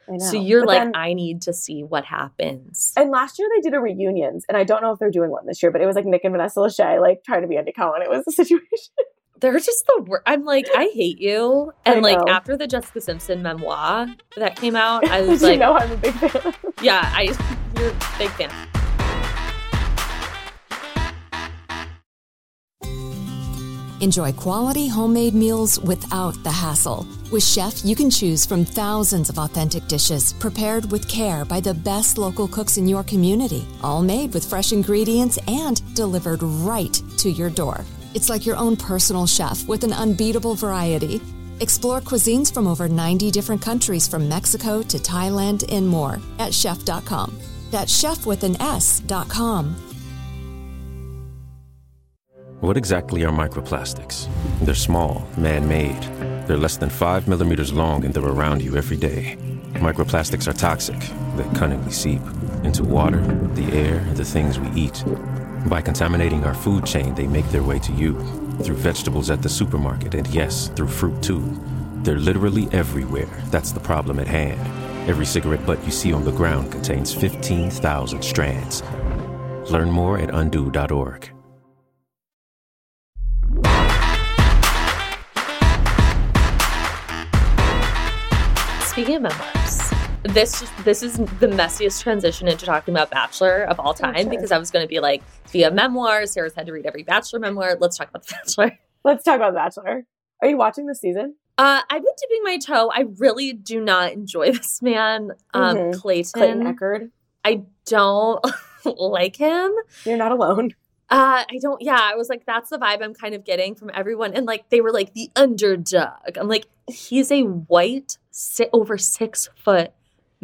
I know. So you're But like then- I need to see what happens. and last year they did a reunions and i don't know if they're doing one this year but it was like nick and vanessa lachey like trying to be andy cohen it was a situation They're just the worst. I'm like, I hate you. And like after the Jessica Simpson memoir that came out, I was you like, know i'm a big fan yeah, I you're a big fan. Enjoy quality homemade meals without the hassle. With Shef, you can choose from thousands of authentic dishes prepared with care by the best local cooks in your community, all made with fresh ingredients and delivered right to your door. It's like your own personal chef with an unbeatable variety. Explore cuisines from over 90 different countries from Mexico to Thailand and more at shef.com. That's chef with an S dot com. What exactly are microplastics? They're small, man made. They're less than 5 millimeters long and they're around you every day. Microplastics are toxic. They cunningly seep into water, the air, and the things we eat. By contaminating our food chain, they make their way to you through vegetables at the supermarket, and yes, through fruit too. They're literally everywhere. That's the problem at hand. Every cigarette butt you see on the ground contains 15,000 strands. Learn more at undo.org. Speaking of memoirs, this this is the messiest transition into talking about Bachelor of all time because I was going to be like, via memoirs, Sarah's had to read every Bachelor memoir. Let's talk about the Bachelor. let's talk about the bachelor are you watching this season Uh, I've been dipping my toe. I really do not enjoy this man, um, Mhm. Clayton. clayton Echard I don't like him. you're not alone Uh, I don't. Yeah, I was like, that's the vibe I'm kind of getting from everyone. And like, they were like the underdog. I'm like, he's a white, si- over six foot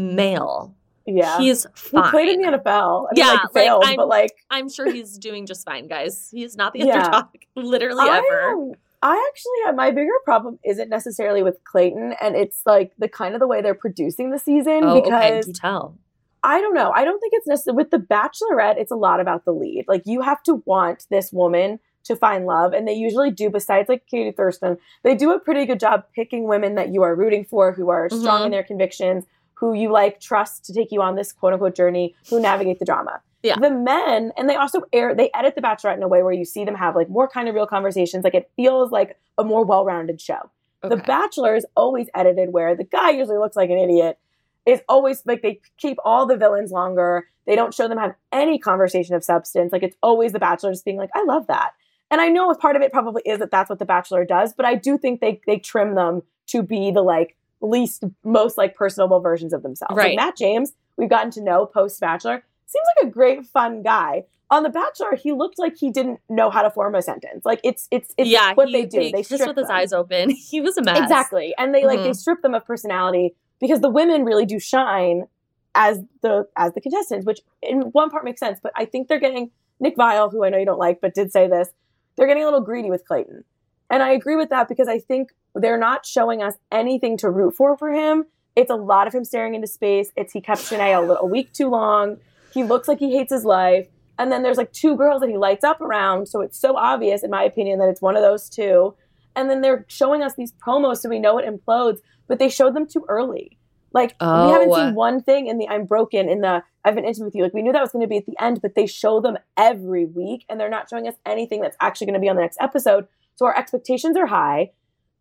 male. yeah He's he played in the nfl I mean, Yeah, like like, failed I'm- but like I'm sure he's doing just fine, guys. He's not the Yeah. underdog, literally I, ever. I actually have my bigger problem isn't necessarily with Clayton, and it's like the kind of the way they're producing the season Oh, okay. because Do tell. I don't know. I don't think it's necessary with the Bachelorette. It's a lot about the lead. Like you have to want this woman to find love, and they usually do. Besides, like Katie Thurston, they do a pretty good job picking women that you are rooting for, who are strong Mhm. in their convictions, who you like trust to take you on this quote unquote journey, who navigate the drama. Yeah. The men, and they also air, they edit the Bachelorette in a way where you see them have like more kind of real conversations. Like it feels like a more well rounded show. The Okay. Bachelor is always edited where the guy usually looks like an idiot. Is always like they keep all the villains longer. They don't show them have any conversation of substance. Like it's always the Bachelor just being like, I love that. And I know part of it probably is that that's what the Bachelor does, but I do think they they trim them to be the like least most like personable versions of themselves. Right. Like Matt James, we've gotten to know post Bachelor, seems like a great fun guy. On The Bachelor, he looked like he didn't know how to form a sentence. Like it's it's it's yeah, what he- they do. They, just strip with his eyes open. He was a mess. Exactly. And they like mm-hmm. they strip them of personality because the women really do shine as the as the contestants, which in one part makes sense, but I think they're getting Nick Viall, who I know you don't like, but did say this, they're getting a little greedy with Clayton. And I agree with that because I think they're not showing us anything to root for for him. It's a lot of him staring into space. It's he kept Shanae a, little, a week too long. He looks like he hates his life. And then there's like two girls that he lights up around. So it's so obvious, in my opinion, that it's one of those two. And then they're showing us these promos so we know it implodes, but they showed them too early. Like we haven't Oh. seen one thing in the I'm broken in the I've been intimate with you. Like we knew that was going to be at the end, but they show them every week and they're not showing us anything that's actually going to be on the next episode. So our expectations are high.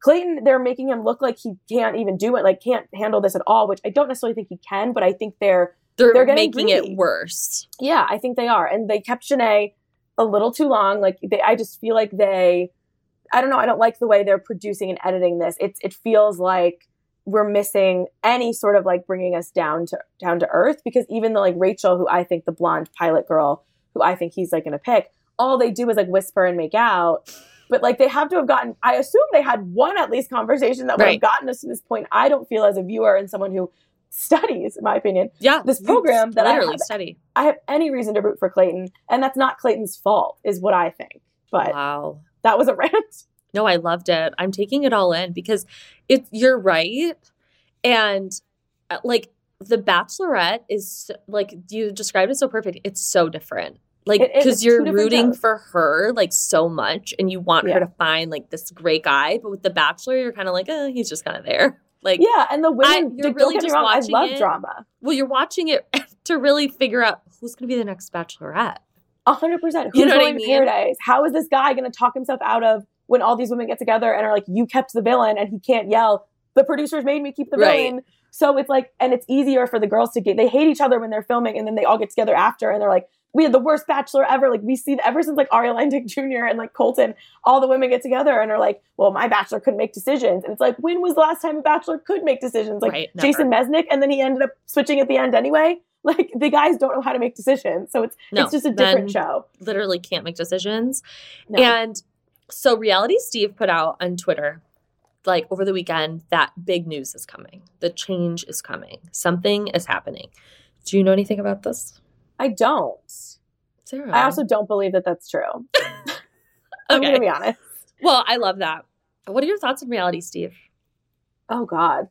Clayton, they're making him look like he can't even do it, like can't handle this at all, which I don't necessarily think he can, but I think they're They're, They're making greedy. it worse. yeah, I think they are. And they kept Shanae a little too long. Like they I just feel like they I don't know. I don't like the way they're producing and editing this. It's it feels like we're missing any sort of like bringing us down to down to earth because even the like Rachel, who I think the blonde pilot girl, who I think he's like going to pick, all they do is like whisper and make out. But like they have to have gotten. I assume they had one at least conversation that would Right. have gotten us to this point. I don't feel as a viewer and someone who studies, in my opinion, Yeah, this program that I literally have- study. I have any reason to root for Clayton, and that's not Clayton's fault, is what I think. But Wow. that was a rant. No, I loved it. I'm taking it all in because it you're right. And uh, like the bachelorette is like you described it so perfect. It's so different. Like cuz you're rooting shows. for her like so much and you want Yeah. her to find like this great guy, but with the bachelor you're kind of like, "Eh, he's just kind of there." Like Yeah, and the I- women. you're really just wrong, I love it. drama. well, you're watching it to really figure out who's going to be the next bachelorette. A hundred percent. You Who's know what I going to paradise? How is this guy going to talk himself out of when all these women get together and are like, "You kept the villain," and he can't yell. The producers made me keep the Right. villain. So it's like, and it's easier for the girls to get. They hate each other when they're filming, and then they all get together after, and they're like, "We had the worst bachelor ever." Like we see ever since like Arie Luyendyk Jr. and like Colton, all the women get together and are like, "Well, my bachelor couldn't make decisions," and it's like, when was the last time a bachelor could make decisions? Like Right. Jason Mesnick, and then he ended up switching at the end anyway. Like the guys don't know how to make decisions, so it's No, it's just a different show. Literally can't make decisions. No. And so Reality Steve put out on Twitter like over the weekend that big news is coming. The change is coming. Something is happening. Do you know anything about this? I don't. Sarah. I also don't believe that that's true. I'm gonna be honest. Well, I love that. What are your thoughts on Reality Steve? Oh God.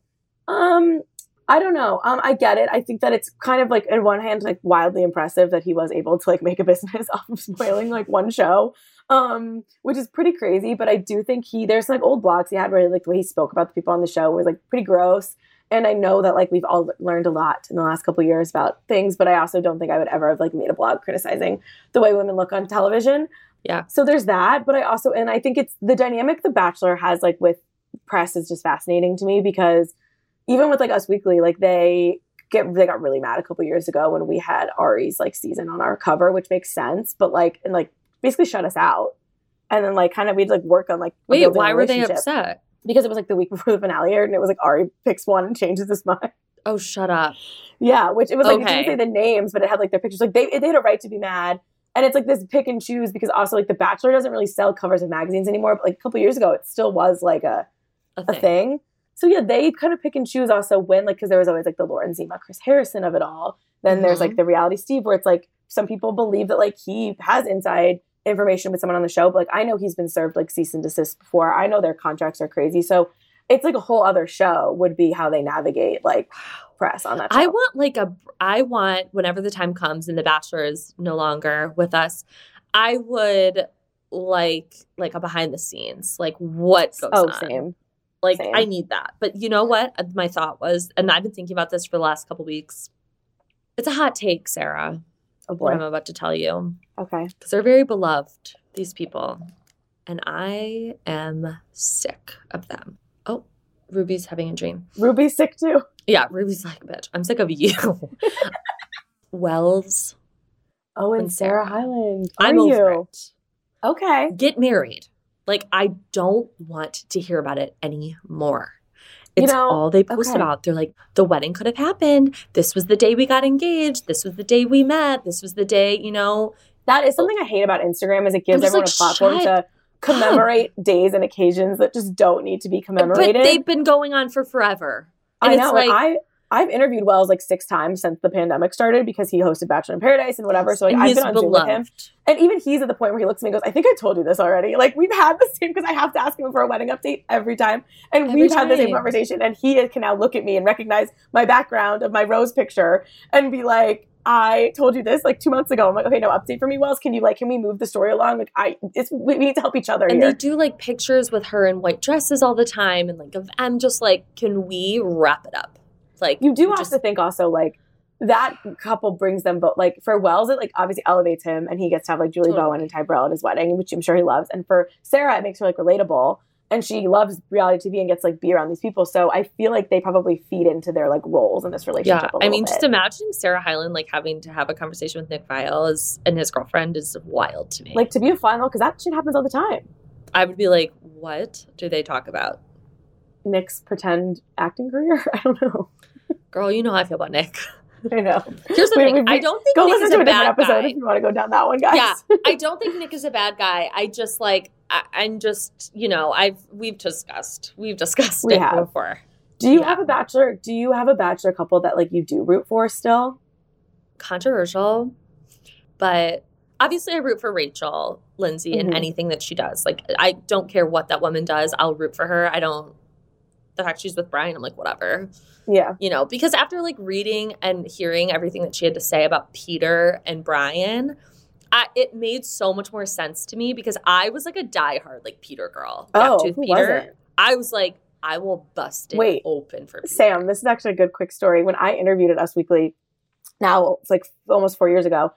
Um, I don't know. Um, I get it. I think that it's kind of like, on one hand, like wildly impressive that he was able to like make a business off of spoiling like one show, um, which is pretty crazy. But I do think he there's like old blogs he had where like the way he spoke about the people on the show was like pretty gross. And I know that like we've all learned a lot in the last couple of years about things, but I also don't think I would ever have like made a blog criticizing the way women look on television. Yeah. So there's that, but I also and I think it's the dynamic The Bachelor has like with press is just fascinating to me because even with like Us Weekly, like they get they got really mad a couple years ago when we had Arie's like season on our cover, which makes sense, but like and like basically shut us out. And then like kind of we'd like work on like Wait, why were they upset? Because it was like the week before the finale aired and it was like Arie picks one and changes his mind. Oh, shut up. Yeah, which it was like it didn't say the names, but it had like their pictures. Like they they had a right to be mad. And it's like this pick and choose because also like The Bachelor doesn't really sell covers of magazines anymore. But like a couple years ago, it still was like a A a thing. thing. So yeah, they kind of pick and choose also when like because there was always like the Lauren Zima, Chris Harrison of it all. Then there's Mhm. like the reality Steve where it's like some people believe that like he has inside information with someone on the show, but like I know he's been served like cease and desist before. I know their contracts are crazy. So it's like a whole other show would be how they navigate like press on that show. I want like a I want whenever the time comes and the bachelor is no longer with us, I would like like a behind the scenes, like what goes oh, on. same. Like Same. I need that. But you know what? Uh, My thought was, and I've been thinking about this for the last couple weeks. It's a hot take, Sarah. Oh What I'm about to tell you Okay. because they're very beloved. These people, and I am sick of them. Oh, Ruby's having a dream. Ruby's sick too. Yeah, Ruby's like, bitch, I'm sick of you. Wells, Oh, and And Sarah Sarah. Hyland. I'm you? over it. Okay. Get married. Like, I don't want to hear about it anymore. You It's know, all they post okay. about. They're like, the wedding could have happened. This was the day we got engaged. This was the day we met. This was the day, you know. That is something I hate about Instagram is it gives everyone like, a platform to commemorate days and occasions that just don't need to be commemorated. But they've been going on for forever. I know. like, I I've interviewed Wells like six times since the pandemic started because he hosted Bachelor in Paradise and whatever. So like, and I've been on Zoom with him, and even he's at the point where he looks at me and goes, "I think I told you this already." Like we've had the same because I have to ask him for a wedding update every time, and Every we've had the same conversation. And he can now look at me and recognize my background of my rose picture and be like. I told you this like two months ago. I'm like, okay, no update for me, Wells. Can you like, can we move the story along? Like, I, it's we need to help each other And here. they do like pictures with her in white dresses all the time. And like, I'm just like, can we wrap it up? Like, you do have just- to think also like that couple brings them both like for Wells it like obviously elevates him and he gets to have like Julie Totally. Bowen and Ty Burrell at his wedding which I'm sure he loves and for Sarah it makes her like relatable and she loves reality TV and gets like be around these people so I feel like they probably feed into their like roles in this relationship Yeah, I mean, bit. just imagining Sarah Hyland like having to have a conversation with Nick is, and his girlfriend is wild to me. like to be a final because that shit happens all the time I would be like, what do they talk about? Nick's pretend acting career. I don't know. Girl, you know how I feel about Nick. I know. Here's the We- thing. we- I don't think Go Nick listen is to a a different bad episode guy. if you want to go down that one, guys. Yeah, I don't think Nick is a bad guy. I just like I, I'm just you know I've we've discussed we've discussed We it have. before. Do you Yeah. have a bachelor? Do you have a bachelor couple that like you do root for still? Controversial, but obviously I root for Rachel Lindsay in Mhm. anything that she does. Like I don't care what that woman does. I'll root for her. I don't. The fact she's with Bryan, I'm like whatever. Yeah. you know, because after like reading and hearing everything that she had to say about Peter and Bryan, I, it made so much more sense to me because I was like a diehard like Peter girl. Oh, Gaptooth who Peter. wasn't? I was like, I will bust it Wait. open for Peter. Sam, this is actually a good quick story. When I interviewed at Us Weekly, now it's like almost four years ago,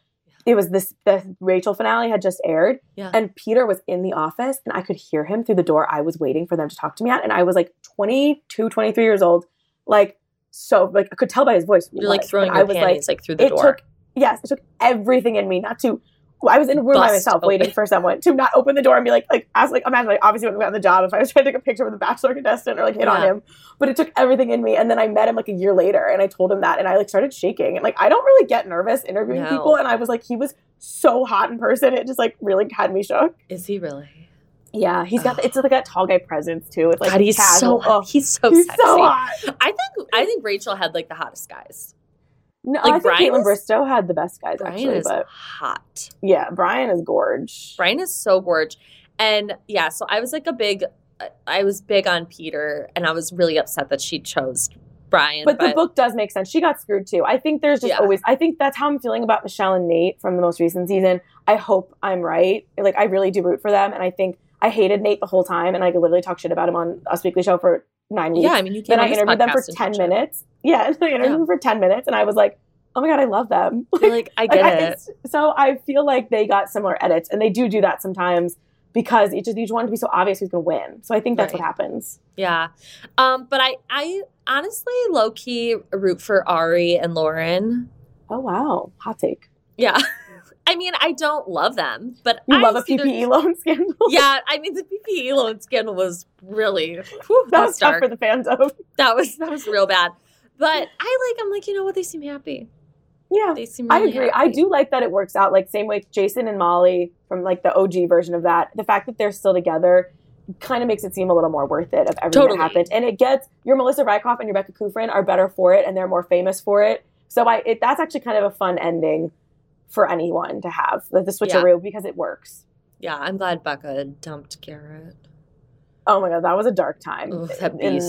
it was this the Rachel finale had just aired, Yeah. and Peter was in the office, and I could hear him through the door. I was waiting for them to talk to me at, and I was like 22, 23 years old, like so like I could tell by his voice. You're like throwing your I was panties like, through the it door. took yes, it took everything in me not to. I was in a room by myself open. waiting for someone to not open the door and be like, like, as like, imagine, like, obviously when we got on the job, if I was trying to take a picture with a bachelor contestant or like hit on him, but it took everything in me. And then I met him like a year later and I told him that and I like started shaking. And like, I don't really get nervous interviewing No. people. And I was like, he was so hot in person. It just like really had me shook. Is he really? Yeah. He's got, the, it's like that tall guy presence too. It's like God, he's casual. so Oh, he's so he's sexy. so hot. I think I think Rachel had like the hottest guys. No, Like, I think Bryan Kaitlyn is- Bristowe had the best guys Bryan actually, is but hot. yeah, Bryan is gorge. Bryan is so gorge. And yeah, so I was like a big, I was big on Peter, and I was really upset that she chose Bryan. But, the book does make sense. She got screwed too. I think there's just Yeah. always. I think that's how I'm feeling about Michelle and Nate from the most recent season. I hope I'm right. Like I really do root for them, and I think I hated Nate the whole time, and I could literally talk shit about him on Us Weekly Show for nine weeks. yeah, I mean, you can. then I interviewed them for ten minutes. Yeah, I interviewed Yeah. them for ten minutes, and I was like, oh my god, I love them. You're like, I get I- it. it's- so I feel like they got similar edits, and they do do that sometimes because each of each one to be so obvious who's going to win. So I think that's Right. what happens. Yeah. Um, but I, I honestly low key root for Arie and Lauren. Oh wow, hot take. Yeah. I mean, I don't love them, but You I love a their- PPE loan scandal. Yeah, I mean the PPE loan scandal was really whew, that that was dark. for the fans of. That was that was real bad. But I like I'm like, you know what, they seem happy. Yeah, They seem I really agree. I do like that it works out. Like same way Jason and Molly from like the OG version of that. The fact that they're still together kind of makes it seem a little more worth it of everything Totally. that happened. And it gets your Melissa Rycroft and your Becca Kufrin are better for it, and they're more famous for it. So I it, that's actually kind of a fun ending for anyone to have the, the switcheroo because it works. Yeah, I'm glad Becca dumped Garrett. Oh my god, that was a dark time. Ugh, that And-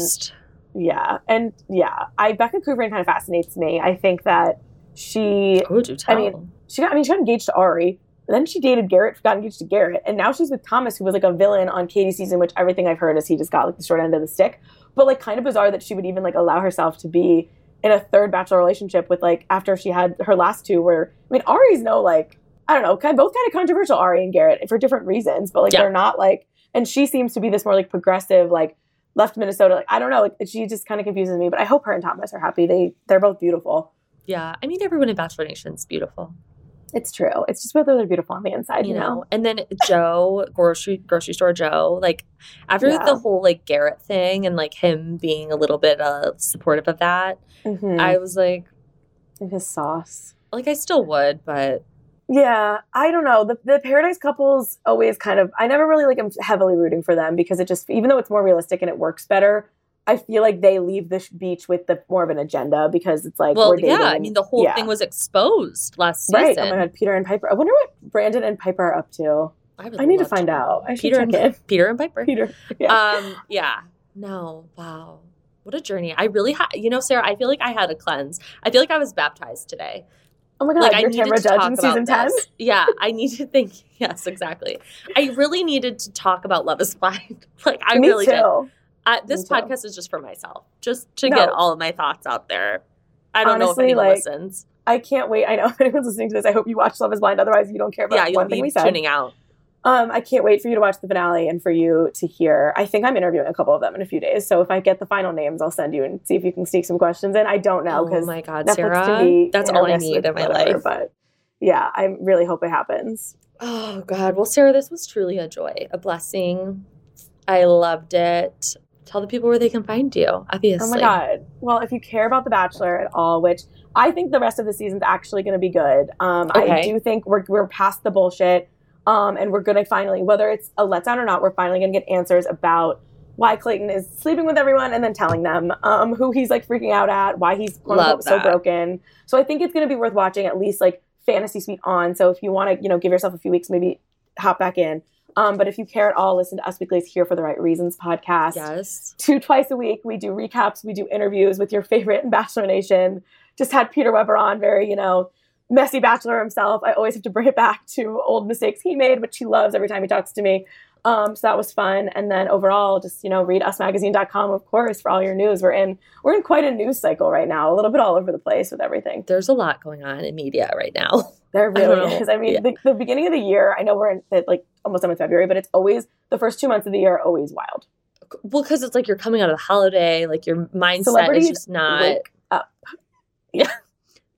yeah, and yeah, I Becca Kufrin kind of fascinates me. I think that she Oh, do tell. I mean, she got I mean she got engaged to Arie. Then she dated Garrett, got engaged to Garrett, and now she's with Thomas, who was like a villain on Katie's season, which everything I've heard is he just got like the short end of the stick. But like kind of bizarre that she would even like allow herself to be in a third bachelor relationship with like after she had her last two where I mean Arie's no like I don't know, kind both kind of controversial, Arie and Garrett, for different reasons, but like Yeah. they're not like and she seems to be this more like progressive, like left Minnesota. Like I don't know, like she just kind of confuses me. But I hope her and Thomas are happy. They they're both beautiful. yeah, I mean, everyone in Bachelor Nation is beautiful, It's true. It's just whether they're beautiful on the inside, you know. And then Joe, grocery grocery store Joe, like after Yeah. the whole like Garrett thing and like him being a little bit uh, supportive of that, Mhm. I was like, and his sauce. like I still would, but Yeah, I don't know. The the Paradise couples always kind of I never really like am heavily rooting for them because it just even though it's more realistic and it works better, I feel like they leave the beach with the more of an agenda because it's like well, yeah. I mean, the whole yeah. thing was exposed last season. right. Oh my god, Peter and Piper. I wonder what Brandon and Piper are up to. would I need to find know. out. I should Peter check and in. Peter and Piper. Peter. Yeah. Um, yeah. No, wow. What a journey. I really had, you know, Sarah, I feel like I had a cleanse. I feel like I was baptized today. oh my god, like, I needed to Judge talk in about season ten. this. Yeah, I need to think. Yes, exactly. I really needed to talk about Love is Blind. like, I Me really too. did. Uh, this podcast is just for myself, just to No. get all of my thoughts out there. I don't know if Honestly, anyone like, listens. I can't wait. I know if anyone's listening to this, I hope you watch Love Is Blind. Otherwise, you don't care about Yeah, you'll one thing be we said. tuning out. Um, I can't wait for you to watch the finale and for you to hear. I think I'm interviewing a couple of them in a few days. So if I get the final names, I'll send you and see if you can sneak some questions in. I don't know Oh because my God, Netflix Sarah. That's all I need in my whatever, life. But yeah, I really hope it happens. Oh God. Well, Sarah, this was truly a joy, a blessing. I loved it. Tell the people where they can find you. Obviously. Oh my god. Well, if you care about The Bachelor at all, which I think the rest of the season's actually going to be good. Um, I do think we're we're past the bullshit, um, and we're going to finally, whether it's a letdown or not, we're finally going to get answers about why Clayton is sleeping with everyone and then telling them um, who he's like freaking out at, why he's quote Love unquote so broken. So I think it's going to be worth watching at least like Fantasy Suite on. So if you want to, you know, give yourself a few weeks, maybe hop back in. Um, but if you care at all, listen to Us Weekly's Here for the Right Reasons podcast Yes. two twice a week. We do recaps, we do interviews with your favorite in Bachelor Nation. Just had Peter Weber on, very, you know, messy bachelor himself. I always have to bring it back to old mistakes he made, which he loves every time he talks to me. Um, so that was fun. And then overall, just, you know, read usmagazine.com, of course, for all your news. We're in we're in quite a news cycle right now, a little bit all over the place with everything. There's a lot going on in media right now. There really know. is. I mean, Yeah. the, the beginning of the year, I know we're in like almost done with February, but it's always the first two months of the year are always wild. Well, because it's like you're coming out of the holiday, like your mindset Celebrities is just not. Yeah.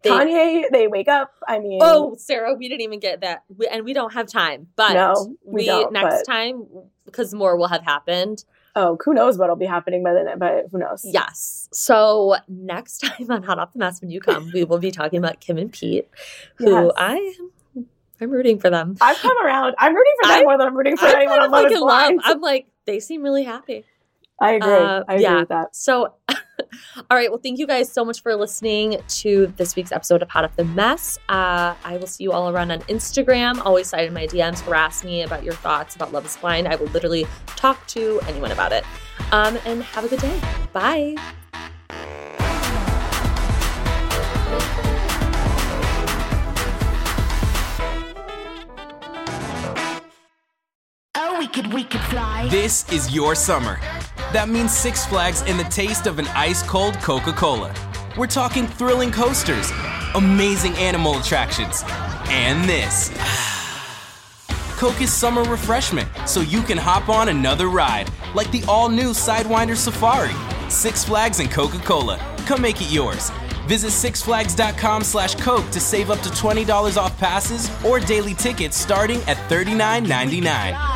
They- Kanye, they wake up. I mean, Oh, Sarah, we didn't even get that, we, and we don't have time. But No, we we, next but- time because more will have happened. oh, who knows what'll be happening by the then? But who knows? Yes. So next time on Hot Off the Mess, when you come, we will be talking about Kim and Pete, who Yes. I am. I'm rooting for them. I've come around. I'm rooting for them I- more than I'm rooting for I anyone on Love is fucking love. I'm like, they seem really happy. I agree. Uh, I agree yeah. with that. So, all right. Well, thank you guys so much for listening to this week's episode of Hot Off the Mess. Uh, I will see you all around on Instagram. Always slide in my DMs, harass me about your thoughts about Love is Blind. I will literally talk to anyone about it. Um, and have a good day. Bye. Oh, we could, we could fly. This is your summer. That means Six Flags and the taste of an ice cold Coca Cola. We're talking thrilling coasters, amazing animal attractions, and this. Coke is summer refreshment, so you can hop on another ride, like the all new Sidewinder Safari. Six Flags and Coca Cola. Come make it yours. Visit sixflags.com slash Coke to save up to $20 off passes or daily tickets starting at $39.99.